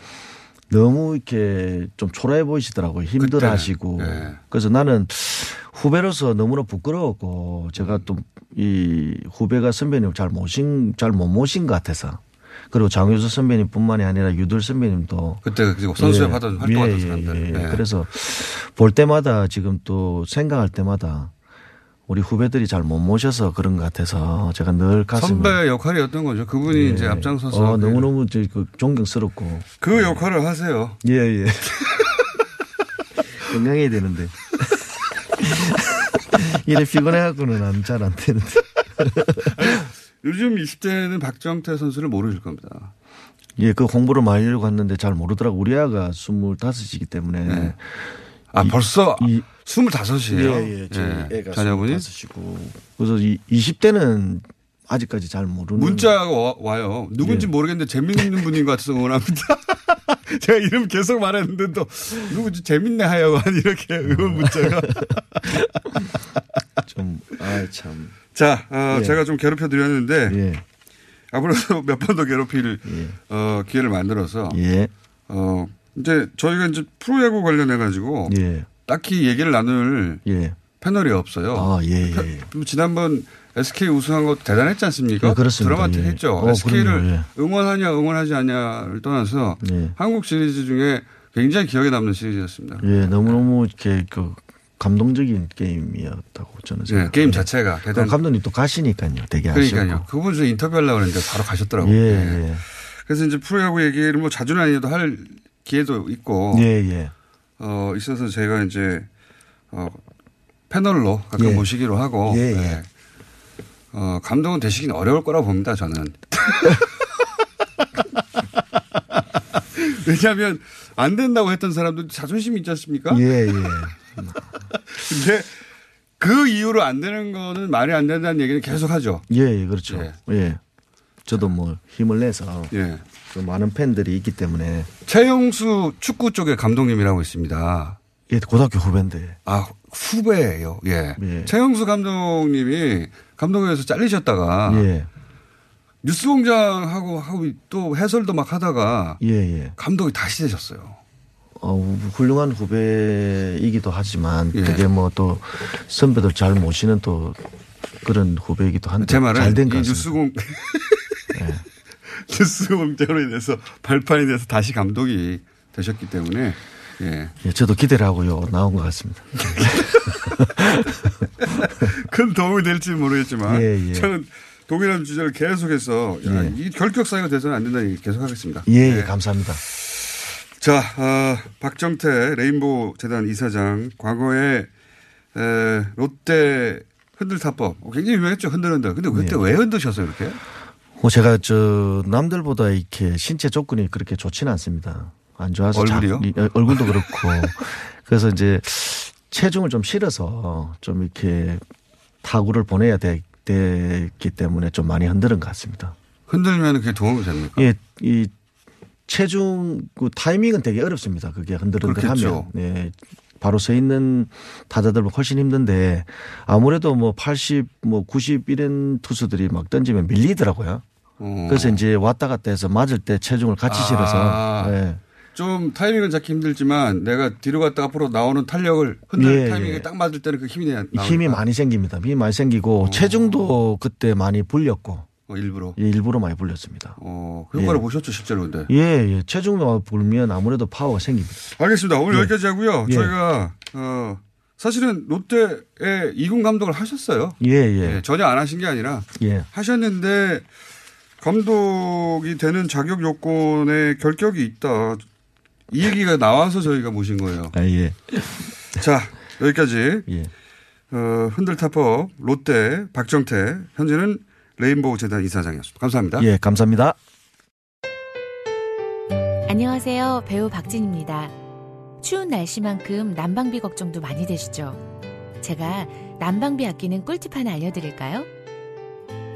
너무 이렇게 좀 초라해 보이시더라고요. 힘들어 하시고 그때, 예. 그래서 나는 후배로서 너무나 부끄러웠고 제가 또 이 후배가 선배님 잘 모신 잘 못 모신 것 같아서 그리고 장효수 선배님 뿐만이 아니라 유들 선배님도 그때 그리고 선수협 하던 활동하던 사람들. 예. 예. 그래서 볼 때마다 지금 또 생각할 때마다 우리 후배들이 잘 못 모셔서 그런 것 같아서 제가 늘 가슴 선배 역할이었던 거죠. 그분이 이제 앞장서서 어, 그- 너무 너무 저- 그 존경스럽고 그 역할을 하세요. 예, 예. 건강해야 되는데. 이래 피곤해갖고는 잘안 되는데. 요즘 20대는 박정태 선수를 모르실 겁니다. 예, 그 공부를 많이 하려고 했는데 잘 모르더라고. 우리 아가 25이기 때문에. 네. 아, 벌써 이, 25이에요? 예, 예. 저희 애가 자녀분이? 25이고. 그래서 이 20대는 아직까지 잘 모르는. 문자가 와- 와요. 누군지 예. 모르겠는데 재밌는 분인 것 같아서 응원합니다. 제가 이름 계속 말했는데 또 누구지 재밌네 하여간 이렇게 응원 문자가. 좀, 아 참. 자, 어, 예. 제가 좀 괴롭혀 드렸는데 예. 앞으로도 몇 번 더 괴롭힐 어, 기회를 만들어서 예. 어, 이제 저희가 이제 프로야구 관련해 가지고 예. 딱히 얘기를 나눌 예. 패널이 없어요. 아, 예, 예. 그 지난번 SK 우승한 거 대단했지 않습니까? 예, 그렇습니다. 드라마틱 예. 했죠. 어, SK를 그럼요. 예. 응원하냐 응원하지 않냐를 떠나서 예. 한국 시리즈 중에 굉장히 기억에 남는 시리즈였습니다. 예, 너무너무 이렇게 그 감동적인 게임이었다고 저는 예, 생각합니다. 게임 자체가 그 대단. 감독님 또 가시니까요. 되게 그러니까요. 아쉽고. 그분 저 인터뷰하려고 그랬는데 바로 가셨더라고요. 예. 그래서 이제 프로야구 얘기를 뭐 자주는 아니어도 할 기회도 있고. 예, 예. 어, 있어서 제가 이제, 어, 패널로 가끔 예. 모시기로 하고. 예, 예. 어, 감독은 되시긴 어려울 거라고 봅니다, 저는. 왜냐하면 안 된다고 했던 사람도 자존심이 있지 않습니까? 예, 예. 근데 그 이유로 안 되는 거는 말이 안 된다는 얘기는 계속 하죠. 예, 예, 그렇죠. 예. 저도 뭐 힘을 내서 예. 그 많은 팬들이 있기 때문에 최용수 축구 쪽의 감독님이라고 있습니다. 예, 고등학교 후배인데. 아, 후배예요. 예. 예. 최영수 감독님이 감독에서 잘리셨다가 예. 뉴스공장하고 하고 또 해설도 막 하다가 예, 예. 감독이 다시 되셨어요. 어, 훌륭한 후배이기도 하지만 예. 그게 뭐 또 선배들 잘 모시는 또 그런 후배이기도 한데 제 말은 잘된. 뉴스공 뉴스 공장으로 인해서 발판이 돼서 다시 감독이 되셨기 때문에 예. 예, 저도 기대를 하고요 나온 것 같습니다. 큰 도움이 될지 모르겠지만 예, 예. 저는 동일한 주제를 계속해서 야, 예. 이 결격 사유가 돼서는 안 된다는 얘기 계속하겠습니다. 예, 네. 예, 감사합니다. 자, 어, 박정태 레인보우 재단 이사장 과거에 에, 롯데 흔들타법 어, 굉장히 유명했죠 흔들흔들. 근데 그때 네. 왜 흔드셨어요 이렇게? 뭐 제가 저 남들보다 이렇게 신체 조건이 그렇게 좋지는 않습니다. 안 좋아서 얼굴이요? 자- 이- 얼굴도 그렇고 그래서 이제 체중을 좀 실어서 좀 이렇게 타구를 보내야 되, 기 때문에 좀 많이 흔드는 것 같습니다. 흔들면 그게 도움이 됩니까? 예, 이 체중 그 타이밍은 되게 어렵습니다. 그게 흔들흔들 하면. 그렇겠죠. 네. 바로 서 있는 타자들보다 훨씬 힘든데 아무래도 뭐 80, 뭐 90 이런 투수들이 막 던지면 밀리더라고요. 어. 그래서 이제 왔다 갔다 해서 맞을 때 체중을 같이 실어서 아. 네. 좀 타이밍은 잡기 힘들지만 내가 뒤로 갔다 앞으로 나오는 탄력을 흔들 예, 타이밍에 예. 딱 맞을 때는 그 힘이 나. 힘이 많이 생깁니다. 힘이 많이 생기고 체중도 그때 많이 불렸고 어, 일부러. 예, 일부러 많이 불렸습니다. 어, 그 효과를 예. 보셨죠 실제로 근데. 예, 예. 체중도 불면 아무래도 파워가 생깁니다. 알겠습니다. 오늘 예. 여기까지 하고요. 예. 저희가 어, 사실은 롯데에 이군 감독을 하셨어요. 예, 예. 예, 전혀 안 하신 게 아니라 예. 하셨는데 감독이 되는 자격 요건에 결격이 있다. 이 얘기가 나와서 저희가 모신 거예요. 아, 예. 자 여기까지 예. 어, 흔들타법 롯데 박정태 현재는 레인보우 재단 이사장이었습니다. 감사합니다. 예, 감사합니다. 안녕하세요. 배우 박진입니다. 추운 날씨만큼 난방비 걱정도 많이 되시죠? 제가 난방비 아끼는 꿀팁 하나 알려드릴까요?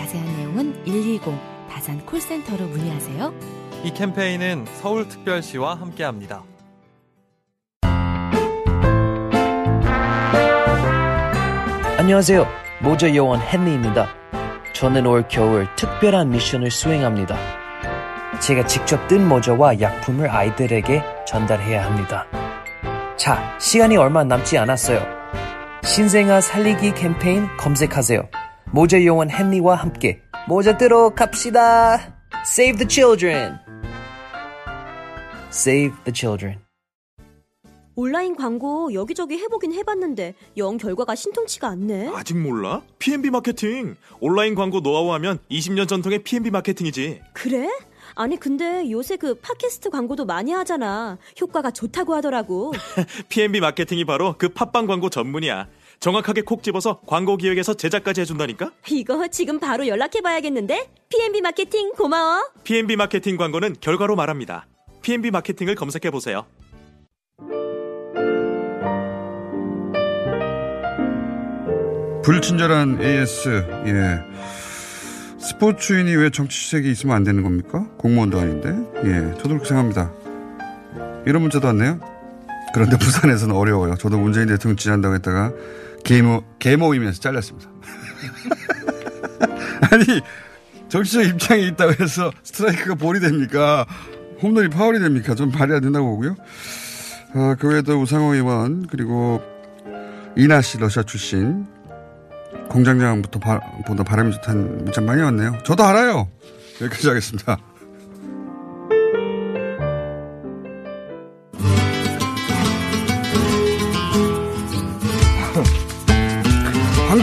자세한 내용은 120 다산 콜센터로 문의하세요. 이 캠페인은 서울특별시와 함께합니다. 안녕하세요. 모자 요원 헨리입니다. 저는 올 겨울 특별한 미션을 수행합니다. 제가 직접 뜬 모자와 약품을 아이들에게 전달해야 합니다. 자, 시간이 얼마 남지 않았어요. 신생아 살리기 캠페인 검색하세요. 모자 요원 헨리와 함께 모자 뜨러 갑시다. Save the children. Save the children. 온라인 광고 여기저기 해보긴 해봤는데 영 결과가 신통치가 않네. 아직 몰라? P&B 마케팅. 온라인 광고 노하우 하면 20년 전통의 P&B 마케팅이지. 그래? 아니 근데 요새 그 팟캐스트 광고도 많이 하잖아. 효과가 좋다고 하더라고. P&B 마케팅이 바로 그 팟빵 광고 전문이야. 정확하게 콕 집어서 광고 기획에서 제작까지 해준다니까? 이거 지금 바로 연락해봐야겠는데? P&B 마케팅 고마워. P&B 마케팅 광고는 결과로 말합니다. P&B 마케팅을 검색해보세요. 불친절한 AS 예 스포츠인이 왜 정치색이 있으면 안 되는 겁니까? 공무원도 아닌데. 예, 저도 그렇게 생각합니다. 이런 문자도 왔네요. 그런데 부산에서는 어려워요. 저도 문재인 대통령 지지한다고 했다가 개모, 개모임에서 잘렸습니다. 아니, 정치적 입장이 있다고 해서 스트라이크가 볼이 됩니까? 홈런이 파울이 됩니까? 좀 발이 안 된다고 보고요. 아, 그 외에도 우상호 의원, 그리고 이나 씨 러시아 출신, 공장장부터 바, 보다 바람이 좋다는 문자 많이 왔네요. 저도 알아요. 여기까지 하겠습니다.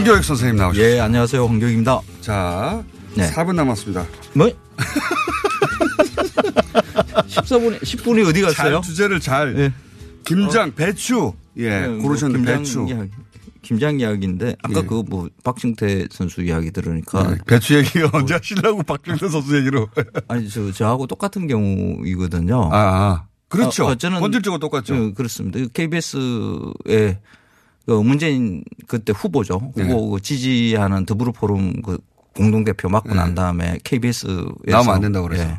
황교익 선생님 나오셨습니다. 예, 안녕하세요. 황교익입니다. 자, 네. 4분 남았습니다. 뭐? 14분이, 10분이 어디 갔어요? 잘, 주제를 잘. 김장, 배추. 예, 네, 고르셨는데 김장 배추. 이야기, 김장 이야기인데 아까 예. 그뭐 박승태 선수 이야기 들으니까 네, 배추 얘기가 언제 하시려고 박정태 선수 얘기로. 아니 저 저하고 똑같은 경우이거든요. 아, 그렇죠. 어, 저는 본질적으로 똑같죠. 어, 그렇습니다. KBS의 그 문재인 그때 후보죠. 네. 후보 그 지지하는 더불어 포럼 그 공동대표 맡고 난 다음에 KBS에서 네. 나오면 안 된다고 그래서. 네.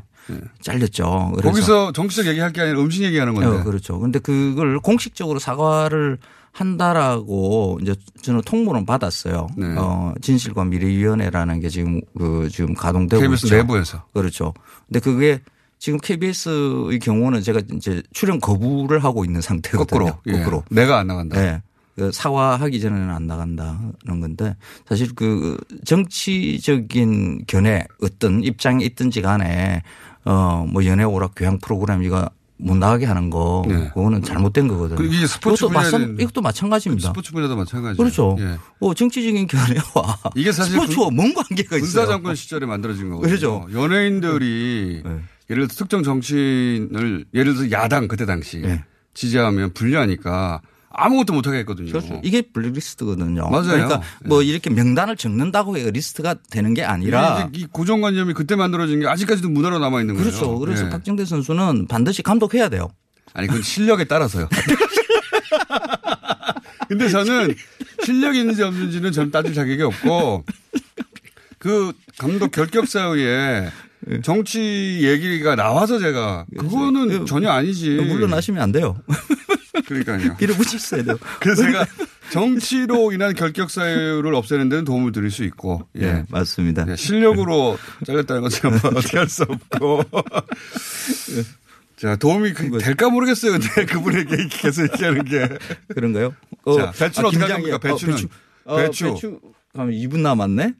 잘렸죠. 그래서 거기서 정치적 얘기할 게 아니라 음식 얘기하는 건데. 어, 그렇죠. 근데 그걸 공식적으로 사과를 한다라고 이제 저는 통보는 받았어요. 네. 어, 진실과 미래위원회라는 게 지금 그 지금 가동되고 KBS 있죠. 내부에서. 그렇죠. 근데 그게 지금 KBS의 경우는 제가 이제 출연 거부를 하고 있는 상태거든요. 거꾸로. 예. 거꾸로. 내가 안 나간다. 네. 그 사과하기 전에는 안 나간다는 건데 사실 그 정치적인 견해 어떤 입장에 있든지 간에 어뭐 연애 오락 교양 프로그램 이거 못 나가게 하는 거 그거는 잘못된 거거든요. 그 이게 스포츠 이것도, 마찬, 분야는- 이것도 마찬가지입니다. 스포츠 분야도 마찬가지죠. 그렇죠. 예. 어, 정치적인 견해와 이게 사실 스포츠와 군- 뭔 관계가 있어요? 군사정권 시절에 만들어진 거거든요. 그렇죠. 연예인들이 예를 들어 특정 정치인을 예를 들어 야당 그때 당시 지지하면 불리하니까 아무것도 못하게 했거든요. 그렇죠. 이게 블랙리스트거든요. 맞아요. 그러니까 뭐 이렇게 명단을 적는다고 해서 리스트가 되는 게 아니라 이 고정관념이 그때 만들어진 게 아직까지도 문화로 남아 있는 거예요. 그렇죠. 그래서 예. 박정대 선수는 반드시 감독해야 돼요. 아니 그건 실력에 따라서요. 근데 저는 실력이 있는지 없는지는 저는 따질 자격이 없고 그 감독 결격 사유에 정치 얘기가 나와서 제가 그거는 전혀 아니지. 물러나시면 안 돼요. 그러니까요. 밀어붙였어야 돼요. 그래서 제가 정치로 인한 결격 사유를 없애는 데는 도움을 드릴 수 있고. 예. 네, 맞습니다. 예, 실력으로 잘렸다는 건 제가 뭐 어떻게 할 수 없고. 자, 도움이 그- 될까 모르겠어요. 근데 그분에게 계속 얘기하는 게. 그런가요? 자, 배추는 어떻게 할 김장이요. 겁니까? 배추는. 배추. 어, 배추. 배추. 그럼 2분 남았네.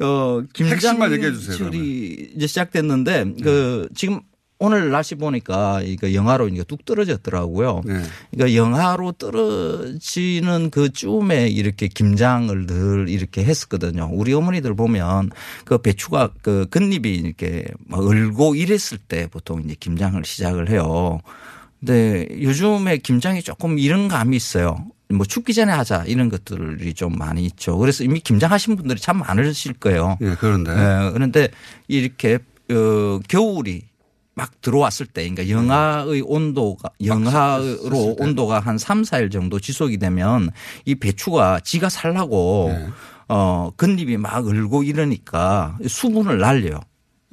어, 핵심만 얘기해 주세요, 김장철이 이제 시작됐는데 그 지금 오늘 날씨 보니까 이거 영하로 이게 뚝 떨어졌더라고요. 네. 그러니까 영하로 떨어지는 그 쯤에 이렇게 김장을 늘 이렇게 했었거든요. 우리 어머니들 보면 그 배추가 그 겉잎이 이렇게 막 얼고 이랬을 때 보통 이제 김장을 시작을 해요. 근데 요즘에 김장이 조금 이런 감이 있어요. 뭐 춥기 전에 하자 이런 것들이 좀 많이 있죠. 그래서 이미 김장하신 분들이 참 많으실 거예요. 예, 그런데. 예, 그런데 이렇게 어, 겨울이 막 들어왔을 때, 그러니까 영하의 온도가 영하로 온도가 한 3, 4일 정도 지속이 되면 이 배추가 지가 살라고 어, 겉잎이 막 얼고 이러니까 수분을 날려요.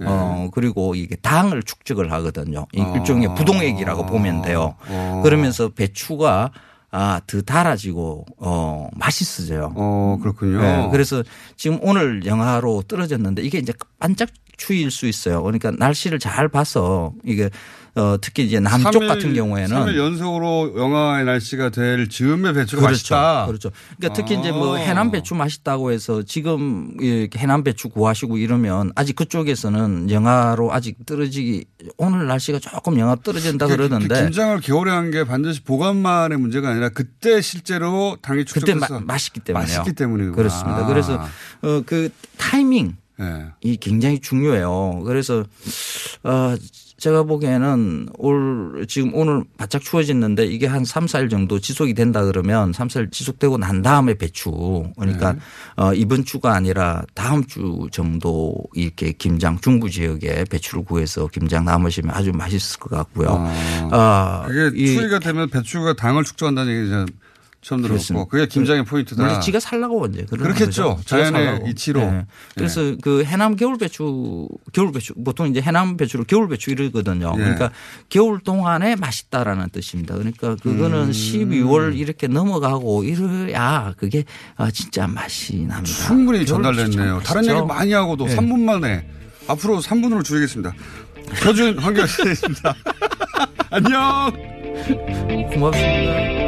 어, 그리고 이게 당을 축적을 하거든요. 이 일종의 부동액이라고 보면 돼요. 어. 그러면서 배추가 아, 더 달아지고, 어, 맛있어져요. 어, 그렇군요. 네, 그래서 지금 오늘 영하로 떨어졌는데 이게 이제 반짝 추위일 수 있어요. 그러니까 날씨를 잘 봐서 이게 어, 특히 이제 남쪽 3일 같은 경우에는 3일 연속으로 영하의 날씨가 될 즈음에 배추가 그렇죠. 맛있다. 그렇죠. 그러니까 특히 이제 뭐 아. 해남 배추 맛있다고 해서 지금 해남 배추 구하시고 이러면 아직 그쪽에서는 영하로 아직 떨어지기 오늘 날씨가 조금 영하 떨어진다 그- 그러던데 그 김장을 겨울에 한 게 반드시 보관만의 문제가 아니라 그때 실제로 당이 그때 축적돼서 마- 맛있기 때문에요. 맛있기 때문이구나. 그렇습니다. 그래서 어, 그 타이밍 네. 이 굉장히 중요해요. 그래서 어 제가 보기에는 올 지금 오늘 바짝 추워졌는데 이게 한 3, 4일 정도 지속이 된다 그러면 3, 4일 지속되고 난 다음에 배추 그러니까 네. 어 이번 주가 아니라 다음 주 정도 이렇게 김장 중부 지역에 배추를 구해서 김장 담으시면 아주 맛있을 것 같고요. 아, 그게 이- 추위가 되면 배추가 당을 축적한다는 얘기죠. 처음 들었고 그게 김장의 포인트다. 물론 지가 살라고 그런 그렇겠죠. 거죠. 자연의. 이치로. 네. 그래서 그 해남 겨울 배추 겨울 배추 보통 이제 해남 배추를 겨울 배추 이러거든요. 예. 그러니까 겨울 동안에 맛있다라는 뜻입니다. 그러니까 그거는 음. 12월 이렇게 넘어가고 이래야 그게 아, 진짜 맛이 납니다. 충분히 전달됐네요. 다른. 얘기 많이 하고도 네. 3분 만에 앞으로 3분으로 줄이겠습니다. 표준 환경시대입니다. 안녕. 고맙습니다.